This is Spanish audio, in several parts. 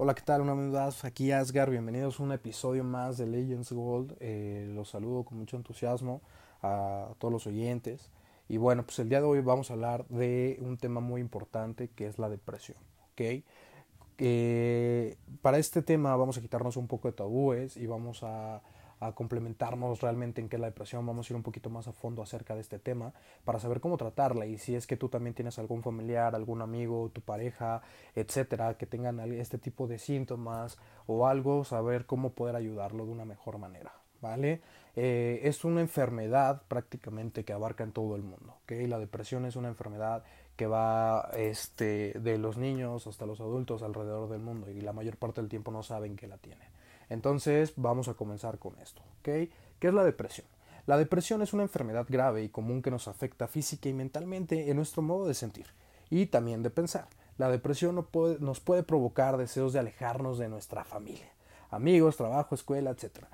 Hola, ¿qué tal? Una vez aquí Asgar, bienvenidos a un episodio más de Legends Gold. Eh, los saludo con mucho entusiasmo a todos los oyentes. Y bueno, pues el día de hoy vamos a hablar de un tema muy importante que es la depresión, ¿ok? Eh, para este tema vamos a quitarnos un poco de tabúes y vamos a a complementarnos realmente en qué es la depresión. Vamos a ir un poquito más a fondo acerca de este tema para saber cómo tratarla y si es que tú también tienes algún familiar, algún amigo, tu pareja, etcétera, que tengan este tipo de síntomas o algo, saber cómo poder ayudarlo de una mejor manera. ¿Vale? Eh, es una enfermedad prácticamente que abarca en todo el mundo. ¿okay? La depresión es una enfermedad que va este, de los niños hasta los adultos alrededor del mundo y la mayor parte del tiempo no saben que la tienen. Entonces vamos a comenzar con esto. ¿ok? ¿Qué es la depresión? La depresión es una enfermedad grave y común que nos afecta física y mentalmente en nuestro modo de sentir y también de pensar. La depresión nos puede provocar deseos de alejarnos de nuestra familia, amigos, trabajo, escuela, etc.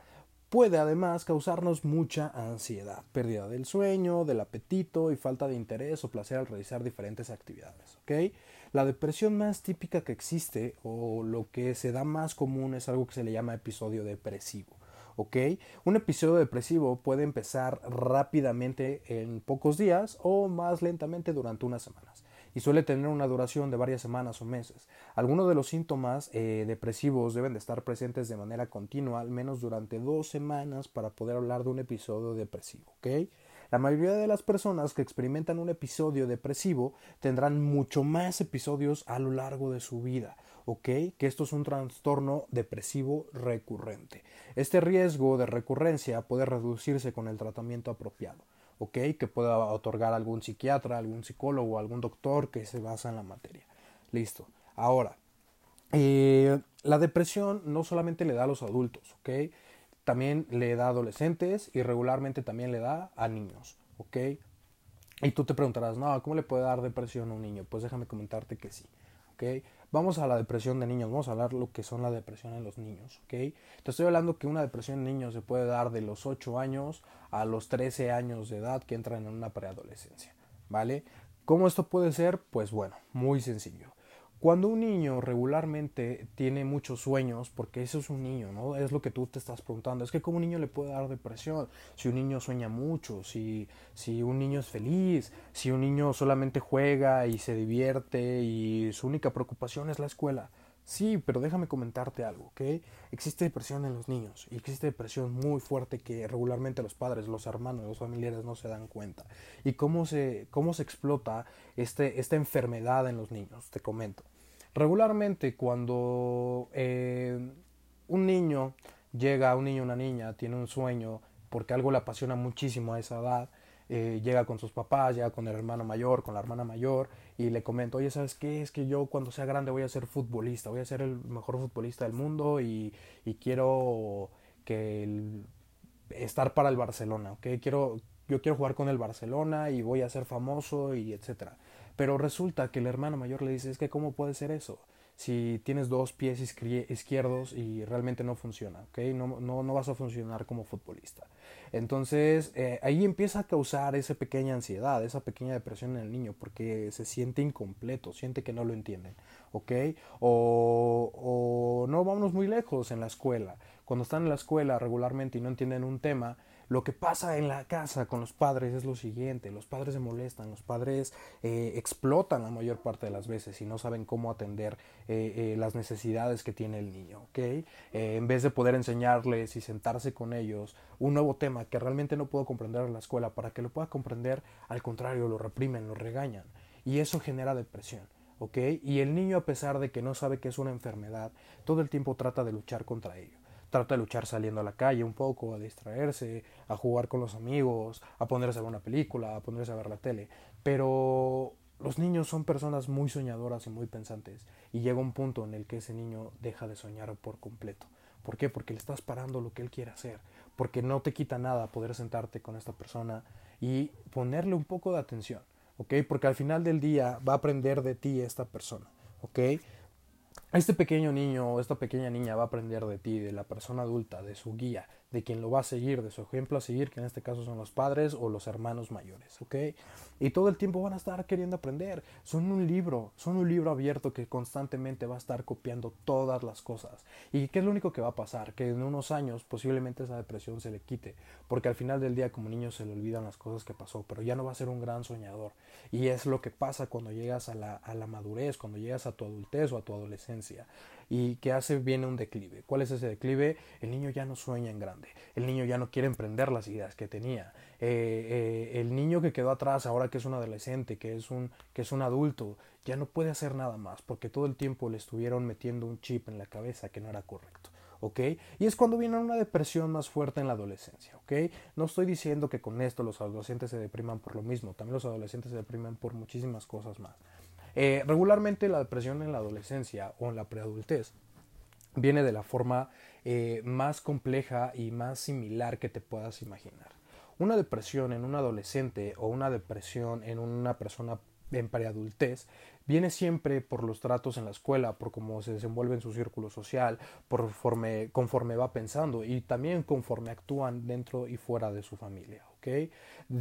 Puede además causarnos mucha ansiedad, pérdida del sueño, del apetito y falta de interés o placer al realizar diferentes actividades. ¿ok? La depresión más típica que existe o lo que se da más común es algo que se le llama episodio depresivo. ¿ok? Un episodio depresivo puede empezar rápidamente en pocos días o más lentamente durante unas semanas y suele tener una duración de varias semanas o meses. Algunos de los síntomas eh, depresivos deben de estar presentes de manera continua al menos durante dos semanas para poder hablar de un episodio depresivo. La mayoría de las personas que experimentan un episodio depresivo tendrán mucho más episodios a lo largo de su vida. ¿ok? Que esto es un trastorno depresivo recurrente. Este riesgo de recurrencia puede reducirse con el tratamiento apropiado, ¿ok? Que pueda otorgar algún psiquiatra, algún psicólogo, algún doctor que se basa en la materia. Listo. Ahora, eh, la depresión no solamente le da a los adultos, ¿ok? También le da a adolescentes y regularmente también le da a niños, ¿ok? Y tú te preguntarás, no, ¿cómo le puede dar depresión a un niño? Pues déjame comentarte que sí, ¿ok? Vamos a la depresión de niños, vamos a hablar lo que son la depresión en los niños, ¿ok? Te estoy hablando que una depresión en niños se puede dar de los 8 años a los 13 años de edad que entran en una preadolescencia, ¿vale? ¿Cómo esto puede ser? Pues bueno, muy sencillo. Cuando un niño regularmente tiene muchos sueños, porque eso es un niño, ¿no? Es lo que tú te estás preguntando. Es que como un niño le puede dar depresión, si un niño sueña mucho, si, si un niño es feliz, si un niño solamente juega y se divierte y su única preocupación es la escuela. Sí, pero déjame comentarte algo, ¿ok? Existe depresión en los niños y existe depresión muy fuerte que regularmente los padres, los hermanos, los familiares no se dan cuenta. ¿Y cómo se, cómo se explota este, esta enfermedad en los niños? Te comento. Regularmente cuando eh, un niño llega, un niño una niña, tiene un sueño porque algo le apasiona muchísimo a esa edad, eh, llega con sus papás, llega con el hermano mayor, con la hermana mayor y le comenta, oye, ¿sabes qué? Es que yo cuando sea grande voy a ser futbolista, voy a ser el mejor futbolista del mundo y, y quiero que estar para el Barcelona. Quiero, yo quiero jugar con el Barcelona y voy a ser famoso y etcétera. Pero resulta que el hermano mayor le dice, es que ¿cómo puede ser eso? Si tienes dos pies izquierdos y realmente no funciona, ¿ok? No, no, no vas a funcionar como futbolista. Entonces, eh, ahí empieza a causar esa pequeña ansiedad, esa pequeña depresión en el niño, porque se siente incompleto, siente que no lo entienden, ¿ok? O, o no, vámonos muy lejos en la escuela. Cuando están en la escuela regularmente y no entienden un tema, lo que pasa en la casa con los padres es lo siguiente, los padres se molestan, los padres eh, explotan la mayor parte de las veces y no saben cómo atender eh, eh, las necesidades que tiene el niño, ¿ok? en vez de poder enseñarles y sentarse con ellos un nuevo tema que realmente no puedo comprender en la escuela, para que lo pueda comprender, al contrario, lo reprimen, lo regañan y eso genera depresión. ¿ok? Y el niño, a pesar de que no sabe que es una enfermedad, todo el tiempo trata de luchar contra ello trata de luchar saliendo a la calle un poco, a distraerse, a jugar con los amigos, a ponerse a ver una película, a ponerse a ver la tele. Pero los niños son personas muy soñadoras y muy pensantes y llega un punto en el que ese niño deja de soñar por completo. ¿Por qué? Porque le estás parando lo que él quiere hacer, porque no te quita nada poder sentarte con esta persona y ponerle un poco de atención, ¿ok? Porque al final del día va a aprender de ti esta persona, ¿ok? Este pequeño niño o esta pequeña niña va a aprender de ti, de la persona adulta, de su guía, de quien lo va a seguir, de su ejemplo a seguir, que en este caso son los padres o los hermanos mayores, ¿ok? Y todo el tiempo van a estar queriendo aprender. Son un libro, son un libro abierto que constantemente va a estar copiando todas las cosas. ¿Y qué es lo único que va a pasar? Que en unos años posiblemente esa depresión se le quite, porque al final del día como niño se le olvidan las cosas que pasó, pero ya no va a ser un gran soñador. Y es lo que pasa cuando llegas a la, a la madurez, cuando llegas a tu adultez o a tu adolescencia y que hace viene un declive. ¿Cuál es ese declive? El niño ya no sueña en grande, el niño ya no quiere emprender las ideas que tenía. Eh, eh, el niño que quedó atrás ahora que es un adolescente, que es un, que es un adulto, ya no puede hacer nada más porque todo el tiempo le estuvieron metiendo un chip en la cabeza que no era correcto. ¿ok? Y es cuando viene una depresión más fuerte en la adolescencia, ¿ok? No estoy diciendo que con esto los adolescentes se depriman por lo mismo, también los adolescentes se depriman por muchísimas cosas más. Eh, regularmente la depresión en la adolescencia o en la preadultez viene de la forma eh, más compleja y más similar que te puedas imaginar. Una depresión en un adolescente o una depresión en una persona en preadultez viene siempre por los tratos en la escuela, por cómo se desenvuelve en su círculo social, por conforme, conforme va pensando y también conforme actúan dentro y fuera de su familia. ¿okay?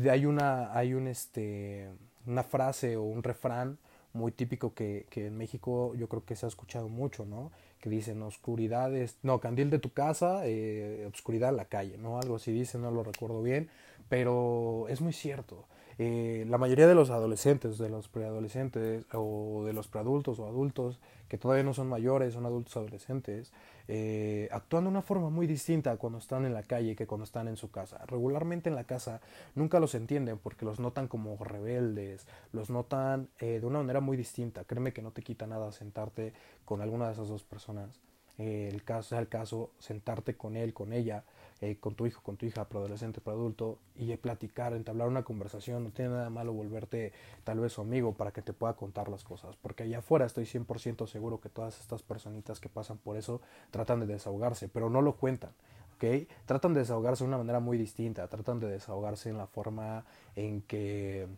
Hay, una, hay un, este, una frase o un refrán muy típico que, que, en México yo creo que se ha escuchado mucho, ¿no? Que dicen oscuridad es, no, candil de tu casa, eh, obscuridad en la calle, ¿no? Algo así dice, no lo recuerdo bien, pero es muy cierto. Eh, la mayoría de los adolescentes, de los preadolescentes o de los preadultos o adultos que todavía no son mayores, son adultos adolescentes, eh, actúan de una forma muy distinta cuando están en la calle que cuando están en su casa. Regularmente en la casa nunca los entienden porque los notan como rebeldes, los notan eh, de una manera muy distinta. Créeme que no te quita nada sentarte con alguna de esas dos personas. el caso sea el caso, sentarte con él, con ella, eh, con tu hijo, con tu hija, preadolescente, adulto y platicar, entablar una conversación. No tiene nada malo volverte tal vez su amigo para que te pueda contar las cosas. Porque allá afuera estoy 100% seguro que todas estas personitas que pasan por eso tratan de desahogarse, pero no lo cuentan. ¿ok? Tratan de desahogarse de una manera muy distinta, tratan de desahogarse en la forma en que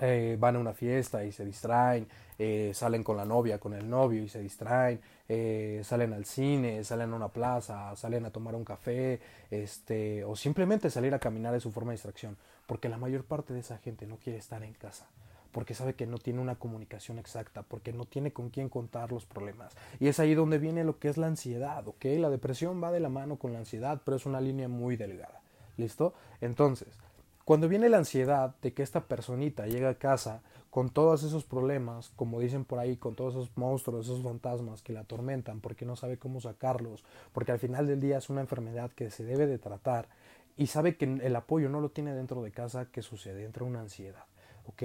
eh, van a una fiesta y se distraen, eh, salen con la novia, con el novio y se distraen, eh, salen al cine, salen a una plaza, salen a tomar un café, este, o simplemente salir a caminar es su forma de distracción, porque la mayor parte de esa gente no quiere estar en casa, porque sabe que no tiene una comunicación exacta, porque no tiene con quién contar los problemas. Y es ahí donde viene lo que es la ansiedad, ¿ok? La depresión va de la mano con la ansiedad, pero es una línea muy delgada. ¿Listo? Entonces, cuando viene la ansiedad de que esta personita llega a casa con todos esos problemas, como dicen por ahí, con todos esos monstruos, esos fantasmas que la atormentan, porque no sabe cómo sacarlos, porque al final del día es una enfermedad que se debe de tratar y sabe que el apoyo no lo tiene dentro de casa, ¿qué sucede? Entra una ansiedad, ¿ok?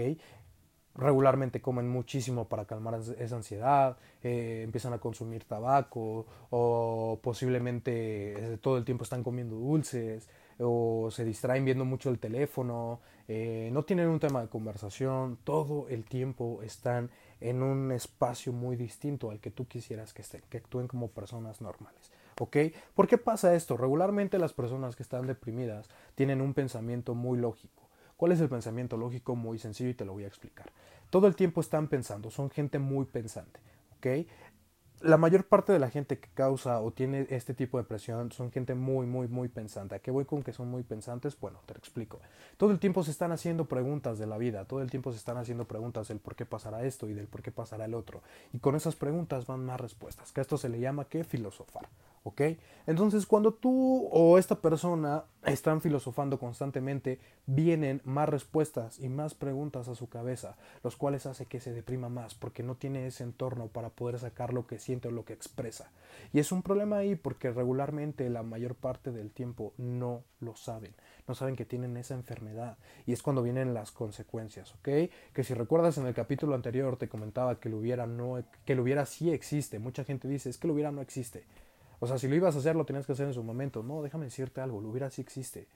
regularmente comen muchísimo para calmar esa ansiedad, eh, empiezan a consumir tabaco o posiblemente eh, todo el tiempo están comiendo dulces, o se distraen viendo mucho el teléfono, eh, no tienen un tema de conversación, todo el tiempo están en un espacio muy distinto al que tú quisieras que estén, que actúen como personas normales. ¿Ok? ¿Por qué pasa esto? Regularmente las personas que están deprimidas tienen un pensamiento muy lógico. ¿Cuál es el pensamiento lógico? Muy sencillo y te lo voy a explicar. Todo el tiempo están pensando, son gente muy pensante. ¿ok? La mayor parte de la gente que causa o tiene este tipo de presión son gente muy, muy, muy pensante. ¿A qué voy con que son muy pensantes? Bueno, te lo explico. Todo el tiempo se están haciendo preguntas de la vida, todo el tiempo se están haciendo preguntas del por qué pasará esto y del por qué pasará el otro. Y con esas preguntas van más respuestas, que a esto se le llama que filosofar. ¿Ok? Entonces, cuando tú o esta persona están filosofando constantemente, vienen más respuestas y más preguntas a su cabeza, los cuales hace que se deprima más, porque no tiene ese entorno para poder sacar lo que siente o lo que expresa. Y es un problema ahí porque regularmente la mayor parte del tiempo no lo saben, no saben que tienen esa enfermedad. Y es cuando vienen las consecuencias, ¿ok? Que si recuerdas en el capítulo anterior te comentaba que lo hubiera, no, que lo hubiera sí existe. Mucha gente dice, es que lo hubiera no existe. O sea, si lo ibas a hacer, lo tenías que hacer en su momento. No, déjame decirte algo, lo hubiera sí existe.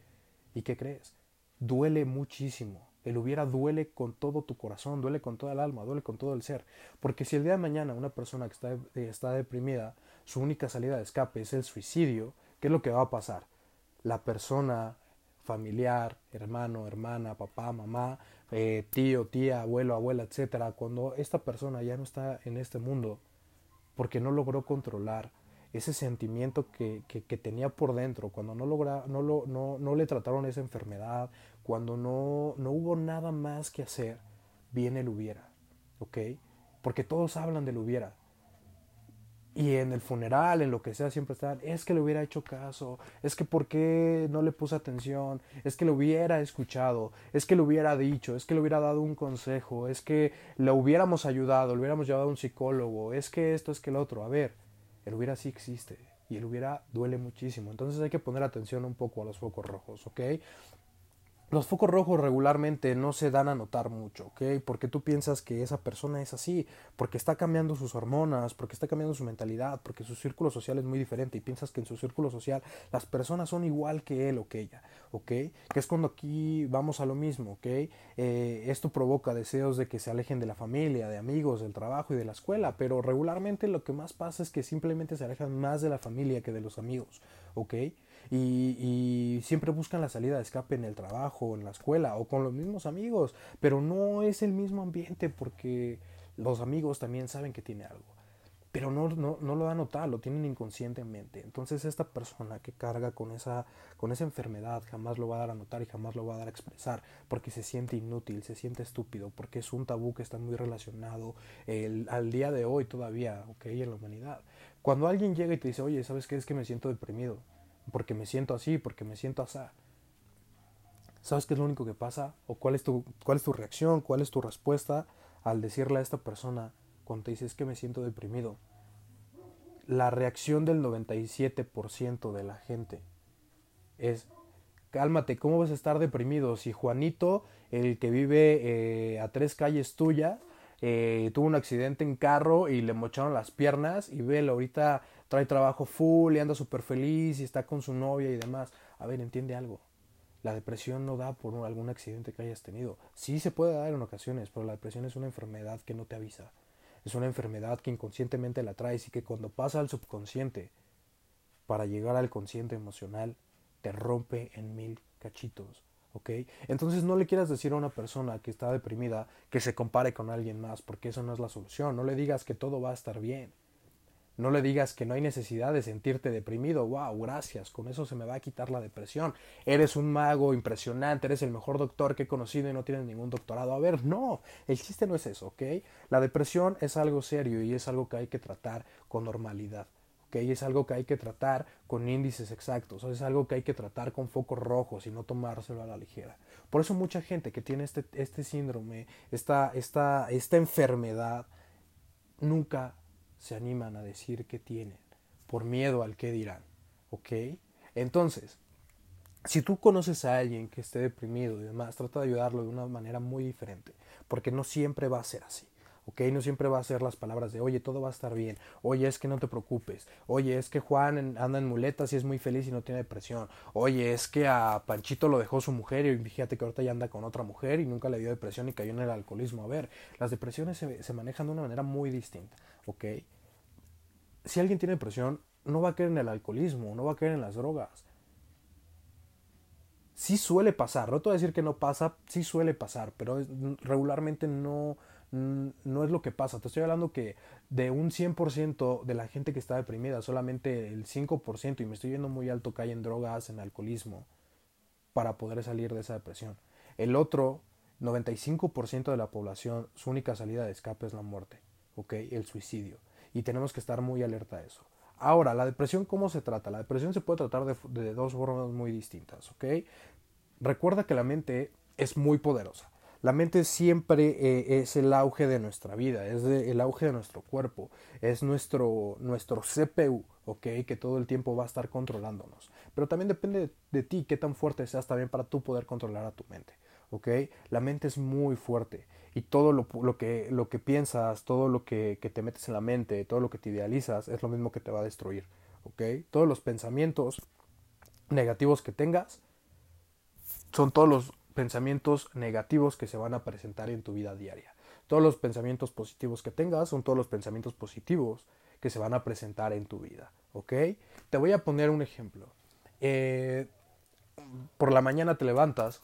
¿Y qué crees? Duele muchísimo. El hubiera duele con todo tu corazón, duele con toda el alma, duele con todo el ser. Porque si el día de mañana una persona que está, eh, está deprimida, su única salida de escape es el suicidio, ¿qué es lo que va a pasar? La persona familiar, hermano, hermana, papá, mamá, eh, tío, tía, abuelo, abuela, etcétera, cuando esta persona ya no está en este mundo, porque no logró controlar ese sentimiento que, que, tenía por dentro, cuando no, logra, no, lo, no, no le trataron esa enfermedad, cuando no, no hubo nada más que hacer, viene el hubiera, ¿ok? Porque todos hablan del hubiera, y en el funeral, en lo que sea, siempre están, es que le hubiera hecho caso, es que por qué no le puse atención, es que le hubiera escuchado, es que le hubiera dicho, es que le hubiera dado un consejo, es que le hubiéramos ayudado, le hubiéramos llevado a un psicólogo, es que esto, es que el otro. A ver, el hubiera sí existe y el hubiera duele muchísimo. Entonces hay que poner atención un poco a los focos rojos, ¿ok? Los focos rojos regularmente no se dan a notar mucho, ¿ok? Porque tú piensas que esa persona es así, porque está cambiando sus hormonas, porque está cambiando su mentalidad, porque su círculo social es muy diferente y piensas que en su círculo social las personas son igual que él o que ella, ¿ok? Que es cuando aquí vamos a lo mismo, ¿ok? Eh, esto provoca deseos de que se alejen de la familia, de amigos, del trabajo y de la escuela, pero regularmente lo que más pasa es que simplemente se alejan más de la familia que de los amigos, ¿ok? Y, siempre buscan la salida de escape en el trabajo, en la escuela o con los mismos amigos, pero no es el mismo ambiente porque los amigos también saben que tiene algo, pero no, no, no lo dan notar, lo tienen inconscientemente. Entonces esta persona que carga con esa, con esa enfermedad jamás lo va a dar a notar y jamás lo va a dar a expresar porque se siente inútil, se siente estúpido, porque es un tabú que está muy relacionado el, al día de hoy todavía, ok, en la humanidad. Cuando alguien llega y te dice, oye, ¿sabes qué? Es que me siento deprimido porque me siento así, porque me siento así. ¿Sabes qué es lo único que pasa? ¿O cuál es tu, cuál es tu reacción? ¿Cuál es tu respuesta al decirle a esta persona cuando te dices que me siento deprimido? La reacción del 97% de la gente es, cálmate, ¿cómo vas a estar deprimido? Si Juanito, el que vive eh, a tres calles tuya, eh, tuvo un accidente en carro y le mocharon las piernas y velo, ahorita trae trabajo full y anda súper feliz y está con su novia y demás. A ver, entiende algo. La depresión no da por algún accidente que hayas tenido. Sí se puede dar en ocasiones, pero la depresión es una enfermedad que no te avisa. Es una enfermedad que inconscientemente la traes y que cuando pasa al subconsciente para llegar al consciente emocional te rompe en mil cachitos. ¿Ok? Entonces no le quieras decir a una persona que está deprimida que se compare con alguien más, porque eso no es la solución. No le digas que todo va a estar bien. No le digas que no hay necesidad de sentirte deprimido. Wow, gracias, con eso se me va a quitar la depresión. Eres un mago impresionante, eres el mejor doctor que he conocido y no tienes ningún doctorado. A ver, no, el chiste no es eso, ¿ok? La depresión es algo serio y es algo que hay que tratar con normalidad. ¿Ok? Es algo que hay que tratar con índices exactos, es algo que hay que tratar con focos rojos y no tomárselo a la ligera. Por eso mucha gente que tiene este, este síndrome, esta enfermedad, nunca se animan a decir que tienen por miedo al que dirán. ¿Ok? Entonces, si tú conoces a alguien que esté deprimido y demás, trata de ayudarlo de una manera muy diferente, porque no siempre va a ser así. ¿Ok? No siempre va a ser las palabras de, oye, todo va a estar bien, oye, es que no te preocupes, oye, es que Juan anda en muletas y es muy feliz y no tiene depresión, oye, es que a Panchito lo dejó su mujer y fíjate que ahorita ya anda con otra mujer y nunca le dio depresión y cayó en el alcoholismo. A ver, las depresiones se, se manejan de una manera muy distinta, ¿ok? si alguien tiene depresión, no va a caer en el alcoholismo, no va a caer en las drogas. Sí suele pasar, no te voy a decir que no pasa, sí suele pasar, pero regularmente no, no es lo que pasa. Te estoy hablando que de un 100% de la gente que está deprimida, solamente el 5%, y me estoy yendo muy alto, cae en drogas, en alcoholismo, para poder salir de esa depresión. El otro 95% de la población, su única salida de escape es la muerte, ¿ok? El suicidio y tenemos que estar muy alerta a eso. Ahora, la depresión, ¿cómo se trata? La depresión se puede tratar de, dos formas muy distintas, ¿ok? Recuerda que la mente es muy poderosa. La mente siempre eh, es el auge de nuestra vida, es el auge de nuestro cuerpo, es nuestro, nuestro CPU, ¿ok? Que todo el tiempo va a estar controlándonos. Pero también depende de, ti, qué tan fuerte seas también para tú poder controlar a tu mente, ¿ok? La mente es muy fuerte y todo lo, que, lo que piensas, todo lo que, te metes en la mente, todo lo que te idealizas, es lo mismo que te va a destruir. ¿ok? Todos los pensamientos negativos que tengas son todos los pensamientos negativos que se van a presentar en tu vida diaria. Todos los pensamientos positivos que tengas son todos los pensamientos positivos que se van a presentar en tu vida. ¿Ok? Te voy a poner un ejemplo. Eh, por la mañana te levantas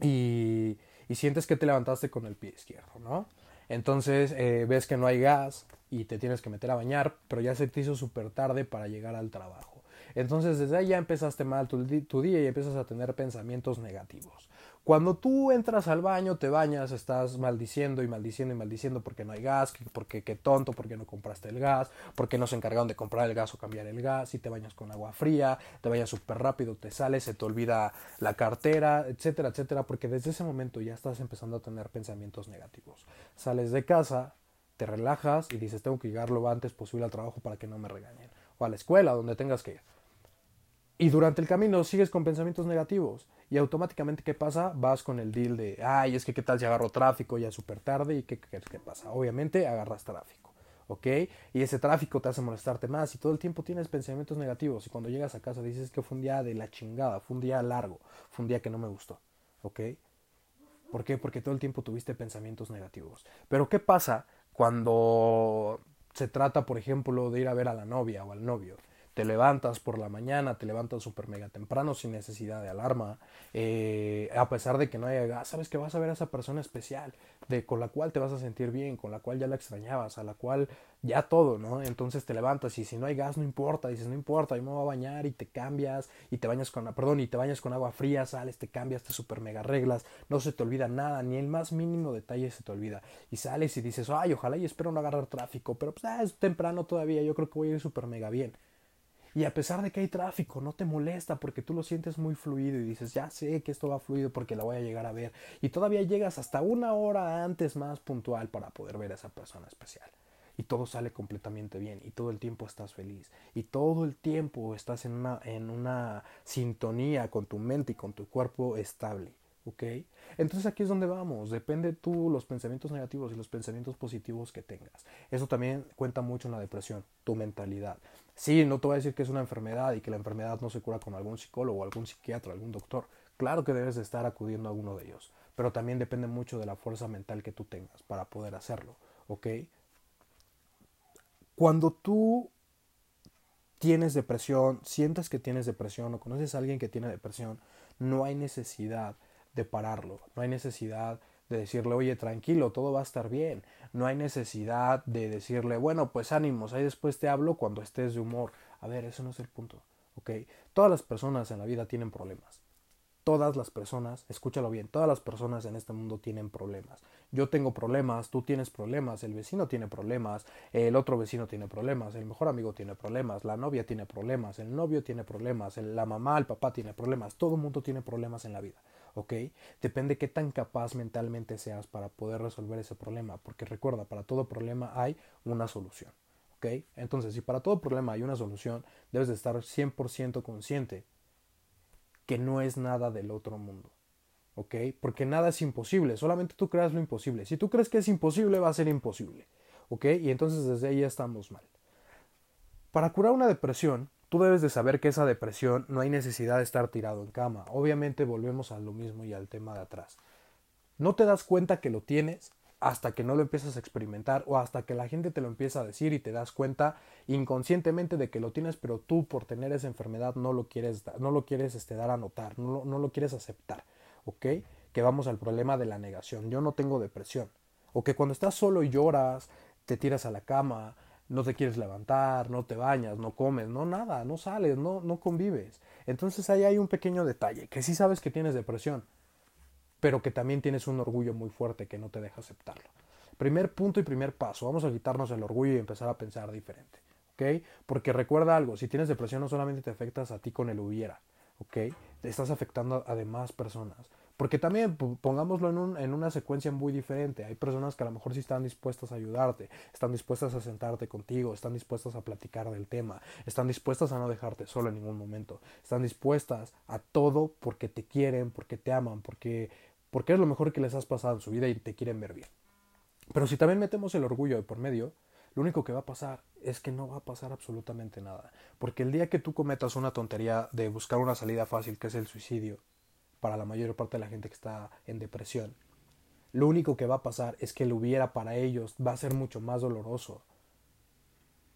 y y sientes que te levantaste con el pie izquierdo, ¿no? Entonces eh, ves que no hay gas y te tienes que meter a bañar, pero ya se te hizo súper tarde para llegar al trabajo. Entonces desde ahí ya empezaste mal tu, día y empiezas a tener pensamientos negativos. Cuando tú entras al baño, te bañas, estás maldiciendo y maldiciendo y maldiciendo porque no hay gas, porque qué tonto, porque no compraste el gas, porque no se encargaron de comprar el gas o cambiar el gas, y te bañas con agua fría, te bañas súper rápido, te sales, se te olvida la cartera, etcétera, etcétera, porque desde ese momento ya estás empezando a tener pensamientos negativos. Sales de casa, te relajas y dices tengo que llegar lo antes posible al trabajo para que no me regañen, o a la escuela, donde tengas que ir. Y durante el camino sigues con pensamientos negativos. Y automáticamente, ¿qué pasa? Vas con el deal de, ay, es que qué tal si agarro tráfico ya súper tarde. ¿Y qué, qué, pasa? Obviamente agarras tráfico. ¿Ok? Y ese tráfico te hace molestarte más y todo el tiempo tienes pensamientos negativos. Y cuando llegas a casa dices que fue un día de la chingada, fue un día largo, fue un día que no me gustó. ¿Ok? ¿Por qué? Porque todo el tiempo tuviste pensamientos negativos. Pero ¿qué pasa cuando se trata, por ejemplo, de ir a ver a la novia o al novio? Te levantas por la mañana, te levantas súper mega temprano sin necesidad de alarma, eh, a pesar de que no haya gas, sabes que vas a ver a esa persona especial, de, con la cual te vas a sentir bien, con la cual ya la extrañabas, a la cual ya todo, ¿no? Entonces te levantas y si no hay gas no importa, dices no importa, yo me voy a bañar y te cambias y te bañas con, perdón, y te bañas con agua fría, sales, te cambias, te super mega reglas, no se te olvida nada, ni el más mínimo detalle se te olvida. Y sales y dices, ay, ojalá y espero no agarrar tráfico, pero pues ah, es temprano todavía, yo creo que voy a ir súper mega bien. Y a pesar de que hay tráfico, no te molesta porque tú lo sientes muy fluido y dices, ya sé que esto va fluido porque la voy a llegar a ver. Y todavía llegas hasta una hora antes más puntual para poder ver a esa persona especial. Y todo sale completamente bien y todo el tiempo estás feliz. Y todo el tiempo estás en una, en una sintonía con tu mente y con tu cuerpo estable. ¿Ok? Entonces aquí es donde vamos. Depende tú los pensamientos negativos y los pensamientos positivos que tengas. Eso también cuenta mucho en la depresión, tu mentalidad. Sí, no te voy a decir que es una enfermedad y que la enfermedad no se cura con algún psicólogo, algún psiquiatra, algún doctor. Claro que debes de estar acudiendo a uno de ellos, pero también depende mucho de la fuerza mental que tú tengas para poder hacerlo, ¿ok? Cuando tú tienes depresión, sientes que tienes depresión o conoces a alguien que tiene depresión, no hay necesidad de pararlo, no hay necesidad de decirle, oye, tranquilo, todo va a estar bien. No hay necesidad de decirle, bueno, pues ánimos, ahí después te hablo cuando estés de humor. A ver, eso no es el punto, ¿ok? Todas las personas en la vida tienen problemas. Todas las personas, escúchalo bien, todas las personas en este mundo tienen problemas. Yo tengo problemas, tú tienes problemas, el vecino tiene problemas, el otro vecino tiene problemas, el mejor amigo tiene problemas, la novia tiene problemas, el novio tiene problemas, la mamá, el papá tiene problemas, todo el mundo tiene problemas en la vida. ¿ok? Depende qué tan capaz mentalmente seas para poder resolver ese problema, porque recuerda, para todo problema hay una solución, ¿ok? Entonces, si para todo problema hay una solución, debes de estar 100% consciente que no es nada del otro mundo, ¿ok? Porque nada es imposible, solamente tú creas lo imposible. Si tú crees que es imposible, va a ser imposible, ¿ok? Y entonces desde ahí ya estamos mal. Para curar una depresión, Tú debes de saber que esa depresión no hay necesidad de estar tirado en cama. Obviamente volvemos a lo mismo y al tema de atrás. No te das cuenta que lo tienes hasta que no lo empiezas a experimentar o hasta que la gente te lo empieza a decir y te das cuenta inconscientemente de que lo tienes, pero tú por tener esa enfermedad no lo quieres, no lo quieres este, dar a notar, no, no lo quieres aceptar. ¿Ok? Que vamos al problema de la negación. Yo no tengo depresión. O que cuando estás solo y lloras, te tiras a la cama, no te quieres levantar, no te bañas, no comes, no nada, no sales, no, no convives. Entonces ahí hay un pequeño detalle, que sí sabes que tienes depresión, pero que también tienes un orgullo muy fuerte que no te deja aceptarlo. Primer punto y primer paso, vamos a quitarnos el orgullo y empezar a pensar diferente, ¿ok? Porque recuerda algo, si tienes depresión no solamente te afectas a ti con el hubiera, ¿ok? Te estás afectando a demás personas. Porque también pongámoslo en, un, en, una secuencia muy diferente. Hay personas que a lo mejor sí están dispuestas a ayudarte, están dispuestas a sentarte contigo, están dispuestas a platicar del tema, están dispuestas a no dejarte solo en ningún momento, están dispuestas a todo porque te quieren, porque te aman, porque, porque es lo mejor que les has pasado en su vida y te quieren ver bien. Pero si también metemos el orgullo de por medio, lo único que va a pasar es que no va a pasar absolutamente nada. Porque el día que tú cometas una tontería de buscar una salida fácil, que es el suicidio, para la mayor parte de la gente que está en depresión. Lo único que va a pasar es que lo hubiera para ellos va a ser mucho más doloroso.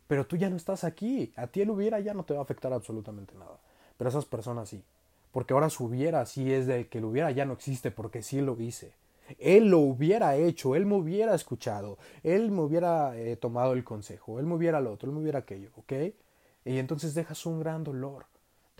Pero tú ya no estás aquí. A ti el hubiera ya no te va a afectar absolutamente nada. Pero a esas personas sí. Porque ahora su hubiera sí es de que el hubiera ya no existe porque sí lo hice. él lo hubiera hecho, él me hubiera escuchado, él me hubiera eh, tomado el consejo, él me hubiera lo otro, él me hubiera aquello, ¿ok? Y entonces dejas un gran dolor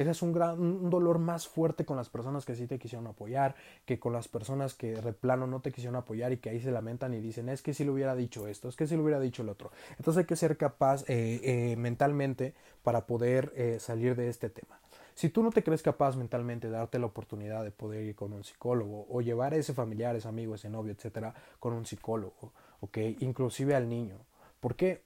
dejas un, gran, un dolor más fuerte con las personas que sí te quisieron apoyar, que con las personas que de plano no te quisieron apoyar y que ahí se lamentan y dicen, es que si le hubiera dicho esto, es que si le hubiera dicho el otro. Entonces hay que ser capaz eh, eh, mentalmente para poder eh, salir de este tema. Si tú no te crees capaz mentalmente de darte la oportunidad de poder ir con un psicólogo o llevar a ese familiar, ese amigo, ese novio, etcétera, con un psicólogo, ¿ok? Inclusive al niño. ¿Por qué?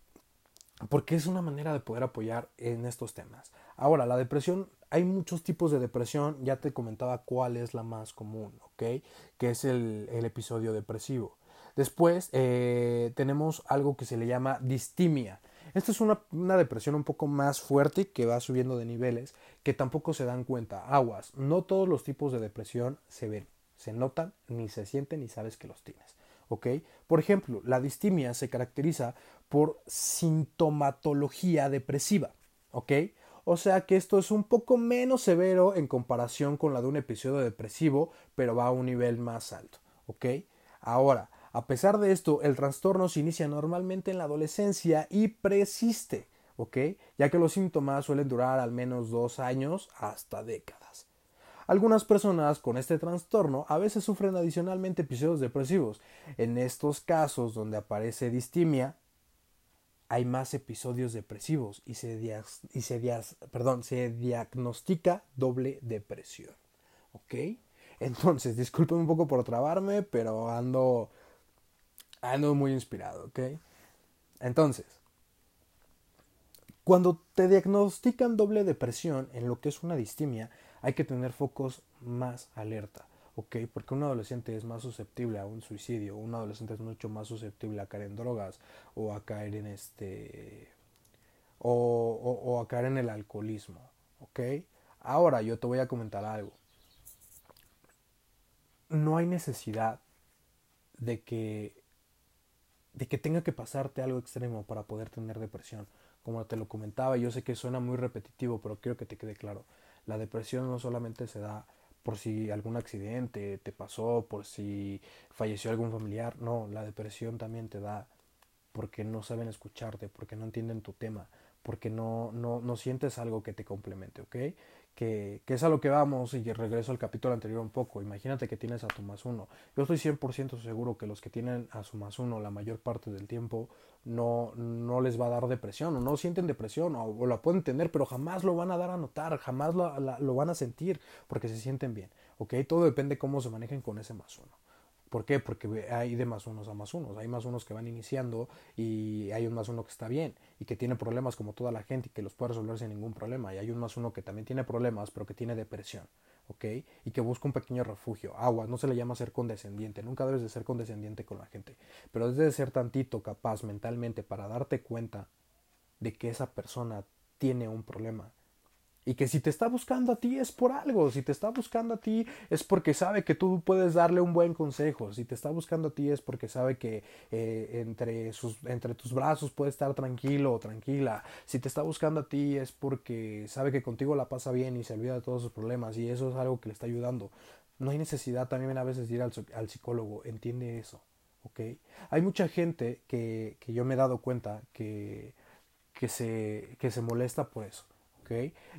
Porque es una manera de poder apoyar en estos temas. Ahora, la depresión, hay muchos tipos de depresión, ya te comentaba cuál es la más común, ¿ok? Que es el, episodio depresivo. Después eh, tenemos algo que se le llama distimia. Esta es una, una, depresión un poco más fuerte que va subiendo de niveles, que tampoco se dan cuenta. Aguas, no todos los tipos de depresión se ven, se notan, ni se sienten, ni sabes que los tienes. ¿ok? Por ejemplo, la distimia se caracteriza por sintomatología depresiva, ¿ok? O sea que esto es un poco menos severo en comparación con la de un episodio depresivo, pero va a un nivel más alto, ¿ok? Ahora, a pesar de esto, el trastorno se inicia normalmente en la adolescencia y persiste, ¿ok? Ya que los síntomas suelen durar al menos dos años hasta décadas. Algunas personas con este trastorno a veces sufren adicionalmente episodios depresivos. En estos casos donde aparece distimia, hay más episodios depresivos y se, se diagnostica doble depresión. ¿Ok? Entonces, disculpen un poco por trabarme, pero ando, ando muy inspirado, ¿ok? Entonces, cuando te diagnostican doble depresión en lo que es una distimia, hay que tener focos más alerta, ¿ok? Porque un adolescente es más susceptible a un suicidio, un adolescente es mucho más susceptible a caer en drogas o a caer en este... o, a caer en el alcoholismo, ¿ok? Ahora yo te voy a comentar algo. No hay necesidad de que de que tenga que pasarte algo extremo para poder tener depresión. Como te lo comentaba, yo sé que suena muy repetitivo, pero quiero que te quede claro. La depresión no solamente se da por si algún accidente te pasó, por si falleció algún familiar, no, la depresión también te da porque no saben escucharte, porque no entienden tu tema, porque no, no, no sientes algo que te complemente, ¿ok? Que, que, es a lo que vamos y regreso al capítulo anterior un poco. Imagínate que tienes a tu más uno. Yo estoy 100% seguro que los que tienen a su más uno la mayor parte del tiempo no, no les va a dar depresión o no sienten depresión o, la pueden tener, pero jamás lo van a dar a notar, jamás lo, van a sentir porque se sienten bien. ¿ok? Todo depende cómo se manejen con ese más uno. ¿Por qué? Porque hay de más unos a más unos. Hay más unos que van iniciando y hay un más uno que está bien y que tiene problemas como toda la gente y que los puede resolver sin ningún problema. Y hay un más uno que también tiene problemas pero que tiene depresión. ¿ok? Y que busca un pequeño refugio. Agua, no se le llama ser condescendiente. Nunca debes de ser condescendiente con la gente. Pero debes de ser tantito capaz mentalmente para darte cuenta de que esa persona tiene un problema y que si te está buscando a ti es por algo, si te está buscando a ti es porque sabe que tú puedes darle un buen consejo, si te está buscando a ti es porque sabe que eh, entre, sus, entre tus brazos puede estar tranquilo o tranquila, si te está buscando a ti es porque sabe que contigo la pasa bien y se olvida de todos sus problemas y eso es algo que le está ayudando. No hay necesidad también a veces de ir al, al psicólogo, entiende eso, ¿ok? Hay mucha gente que, que yo me he dado cuenta que, que, se, que se molesta por eso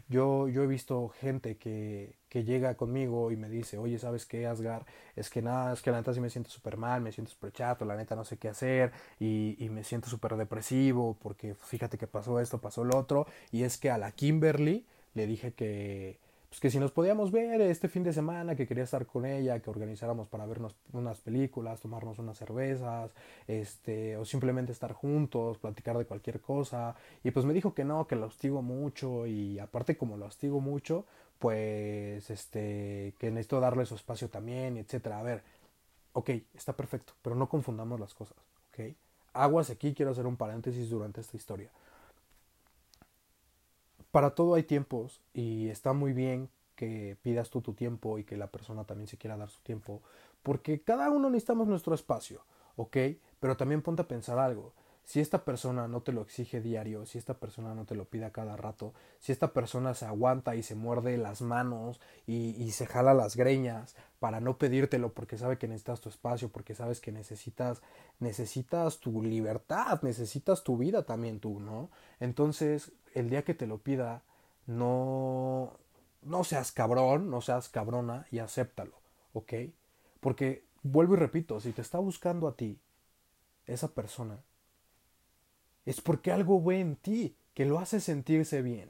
yo, yo he visto gente que, que llega conmigo y me dice, oye, ¿sabes qué, Asgar? Es que nada, es que la neta sí me siento súper mal, me siento súper chato, la neta no sé qué hacer y, y me siento súper depresivo porque fíjate que pasó esto, pasó lo otro y es que a la Kimberly le dije que, pues que si nos podíamos ver este fin de semana, que quería estar con ella, que organizáramos para vernos unas películas, tomarnos unas cervezas, este, o simplemente estar juntos, platicar de cualquier cosa. Y pues me dijo que no, que lo hostigo mucho y aparte como lo hostigo mucho, pues este, que necesito darle su espacio también, etcétera. A ver, ok, está perfecto, pero no confundamos las cosas, ok. Aguas aquí, quiero hacer un paréntesis durante esta historia para todo hay tiempos y está muy bien que pidas tú tu tiempo y que la persona también se quiera dar su tiempo, porque cada uno necesitamos nuestro espacio, ¿ok? Pero también ponte a pensar algo. Si esta persona no te lo exige diario, si esta persona no te lo pide a cada rato, si esta persona se aguanta y se muerde las manos y, y, se jala las greñas para no pedírtelo porque sabe que necesitas tu espacio, porque sabes que necesitas, necesitas tu libertad, necesitas tu vida también tú, ¿no? Entonces, el día que te lo pida, no, no seas cabrón, no seas cabrona y acéptalo, ¿ok? Porque, vuelvo y repito, si te está buscando a ti, esa persona, es porque algo ve en ti que lo hace sentirse bien.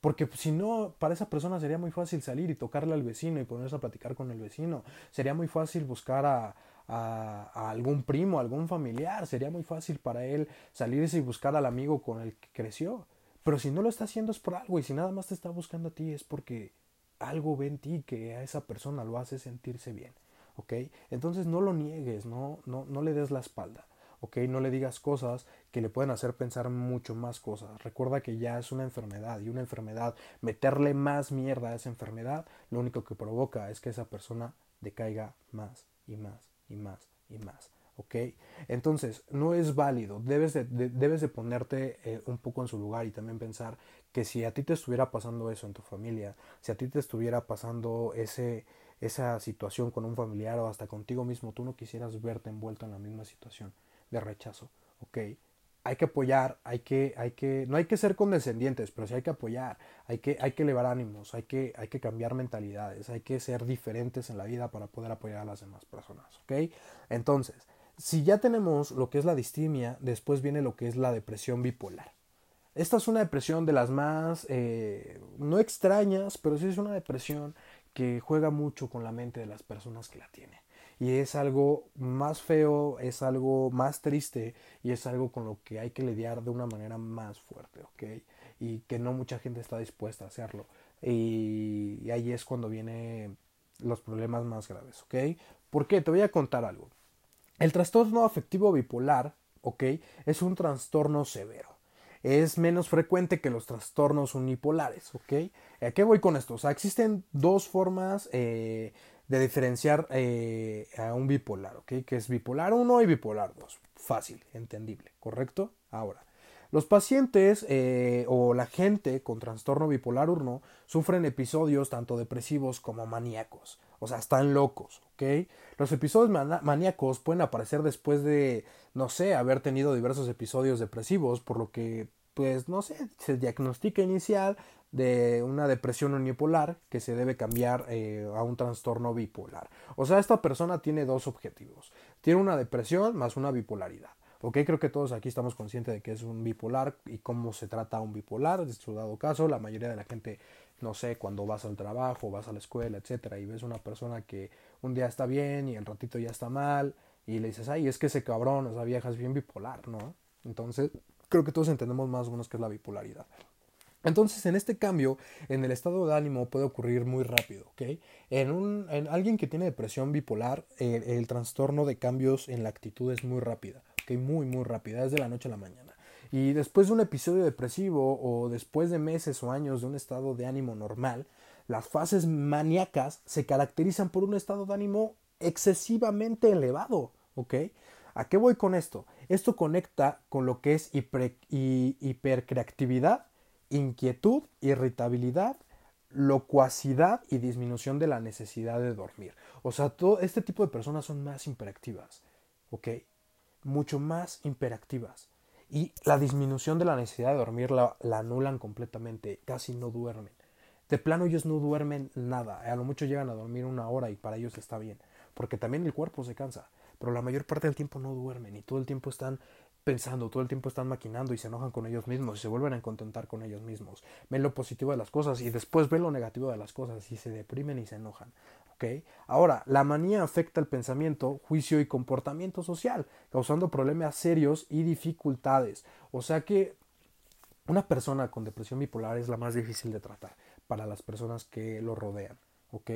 Porque si no, para esa persona sería muy fácil salir y tocarle al vecino y ponerse a platicar con el vecino. Sería muy fácil buscar a, a, algún primo, a algún familiar. Sería muy fácil para él salirse y buscar al amigo con el que creció. Pero si no lo está haciendo es por algo y si nada más te está buscando a ti es porque algo ve en ti que a esa persona lo hace sentirse bien. ¿Ok? Entonces no lo niegues, no, no, no le des la espalda. ¿Ok? No le digas cosas que le pueden hacer pensar mucho más cosas. Recuerda que ya es una enfermedad y una enfermedad, meterle más mierda a esa enfermedad, lo único que provoca es que esa persona decaiga más y más y más y más. ¿ok? Entonces, no es válido, debes de, debes de ponerte eh, un poco en su lugar y también pensar que si a ti te estuviera pasando eso en tu familia, si a ti te estuviera pasando ese, esa situación con un familiar o hasta contigo mismo, tú no quisieras verte envuelto en la misma situación de rechazo, ¿ok? Hay que apoyar, hay que, hay que, no hay que ser condescendientes, pero sí hay que apoyar, hay que, hay que elevar ánimos, hay que, hay que cambiar mentalidades, hay que ser diferentes en la vida para poder apoyar a las demás personas, ¿ok? Entonces, si ya tenemos lo que es la distimia, después viene lo que es la depresión bipolar. Esta es una depresión de las más, eh, no extrañas, pero sí es una depresión que juega mucho con la mente de las personas que la tienen y es algo más feo, es algo más triste y es algo con lo que hay que lidiar de una manera más fuerte, ¿ok? Y que no mucha gente está dispuesta a hacerlo. Y, ahí es cuando vienen los problemas más graves, ¿ok? ¿Por qué? Te voy a contar algo. El trastorno afectivo bipolar, ¿ok? Es un trastorno severo. Es menos frecuente que los trastornos unipolares, ¿ok? ¿A qué voy con esto? O sea, existen dos formas eh, de diferenciar eh, a un bipolar, ¿ok? Que es bipolar 1 y bipolar 2. Fácil, entendible, ¿correcto? Ahora, los pacientes eh, o la gente con trastorno bipolar 1 sufren episodios tanto depresivos como maníacos, o sea, están locos, ¿ok? Los episodios maníacos pueden aparecer después de, no sé, haber tenido diversos episodios depresivos, por lo que, pues, no sé, se diagnostica inicial de una depresión unipolar que se debe cambiar eh, a un trastorno bipolar. O sea, esta persona tiene dos objetivos. Tiene una depresión más una bipolaridad. Ok, creo que todos aquí estamos conscientes de que es un bipolar y cómo se trata un bipolar. En su dado caso, la mayoría de la gente, no sé, cuando vas al trabajo, vas a la escuela, etcétera, y ves una persona que un día está bien y el ratito ya está mal, y le dices, ay, es que ese cabrón, esa vieja es bien bipolar, ¿no? Entonces, creo que todos entendemos más o menos qué es la bipolaridad. Entonces, en este cambio, en el estado de ánimo puede ocurrir muy rápido, ¿ok? En, un, en alguien que tiene depresión bipolar, el, trastorno de cambios en la actitud es muy rápida, ¿ok? Muy, muy rápida, es de la noche a la mañana. Y después de un episodio depresivo o después de meses o años de un estado de ánimo normal, las fases maníacas se caracterizan por un estado de ánimo excesivamente elevado, ¿ok? ¿A qué voy con esto? Esto conecta con lo que es hiper, hipercreatividad inquietud, irritabilidad, locuacidad y disminución de la necesidad de dormir. O sea, todo este tipo de personas son más hiperactivas, ¿ok? Mucho más hiperactivas. Y la disminución de la necesidad de dormir la, la, anulan completamente, casi no duermen. De plano ellos no duermen nada, a lo mucho llegan a dormir una hora y para ellos está bien, porque también el cuerpo se cansa, pero la mayor parte del tiempo no duermen y todo el tiempo están pensando, todo el tiempo están maquinando y se enojan con ellos mismos y se vuelven a contentar con ellos mismos. Ven lo positivo de las cosas y después ven lo negativo de las cosas y se deprimen y se enojan. ¿ok? Ahora, la manía afecta el pensamiento, juicio y comportamiento social, causando problemas serios y dificultades. O sea que una persona con depresión bipolar es la más difícil de tratar para las personas que lo rodean. ¿ok?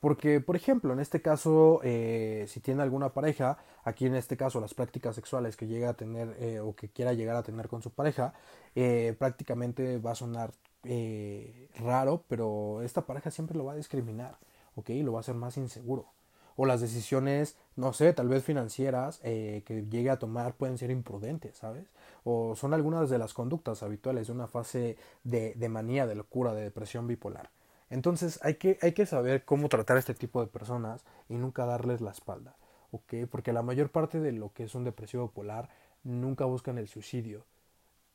Porque, por ejemplo, en este caso, eh, si tiene alguna pareja, aquí en este caso las prácticas sexuales que llega a tener eh, o que quiera llegar a tener con su pareja, eh, prácticamente va a sonar raro, pero esta pareja siempre lo va a discriminar, ¿ok? Lo va a hacer más inseguro. O las decisiones, no sé, tal vez financieras que llegue a tomar pueden ser imprudentes, ¿sabes? o son algunas de las conductas habituales de una fase de, de manía, de locura, de depresión bipolar. Entonces hay que, hay que saber cómo tratar a este tipo de personas y nunca darles la espalda, ¿ok? Porque la mayor parte de lo que es un depresivo bipolar nunca buscan el suicidio.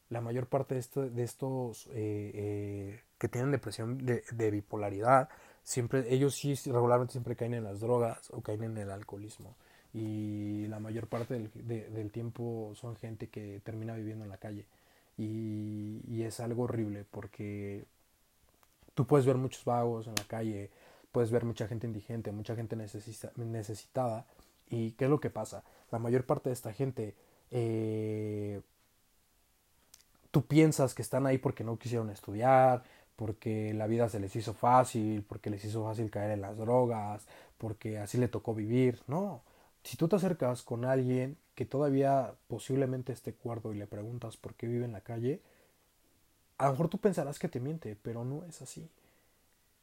La mayor parte de, estos eh, eh, que tienen depresión de, bipolaridad, siempre, ellos sí regularmente siempre caen en las drogas o caen en el alcoholismo. Y la mayor parte del, tiempo son gente que termina viviendo en la calle. Y es algo horrible porque tú puedes ver muchos vagos en la calle, puedes ver mucha gente indigente, mucha gente necesita, necesitada. ¿Y qué es lo que pasa? La mayor parte de esta gente, eh, tú piensas que están ahí porque no quisieron estudiar, porque la vida se les hizo fácil, porque les hizo fácil caer en las drogas, porque así le tocó vivir. No, si tú te acercas con alguien que todavía posiblemente esté cuerdo y le preguntas por qué vive en la calle, a lo mejor tú pensarás que te miente, pero no es así.